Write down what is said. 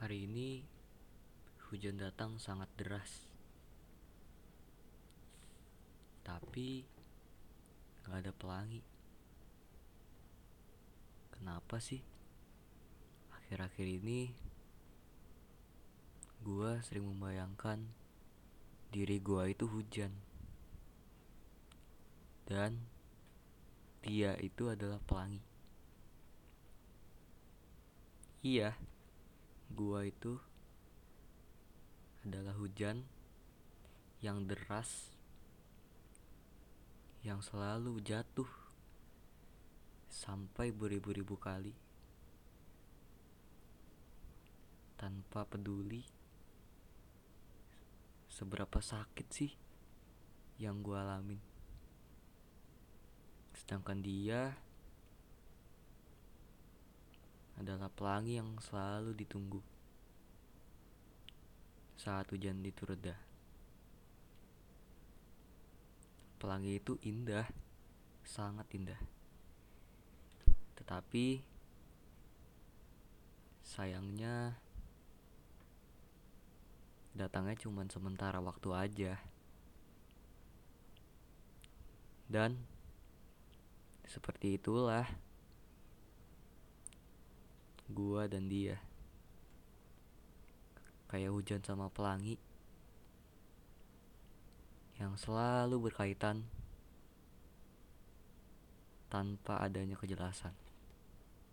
Hari ini hujan datang sangat deras. Tapi gak ada pelangi. Kenapa sih? Akhir-akhir ini gua sering membayangkan diri gua itu hujan. Dan dia itu adalah pelangi. Iya, gua itu adalah hujan yang deras yang selalu jatuh sampai beribu-ribu kali tanpa peduli seberapa sakit sih yang gua alamin. Sedangkan dia adalah pelangi yang selalu ditunggu saat hujan itu reda. Pelangi itu indah, sangat indah. Tetapi sayangnya datangnya cuma sementara waktu aja. Dan seperti itulah gua dan dia. Kayak hujan sama pelangi yang selalu berkaitan tanpa adanya kejelasan.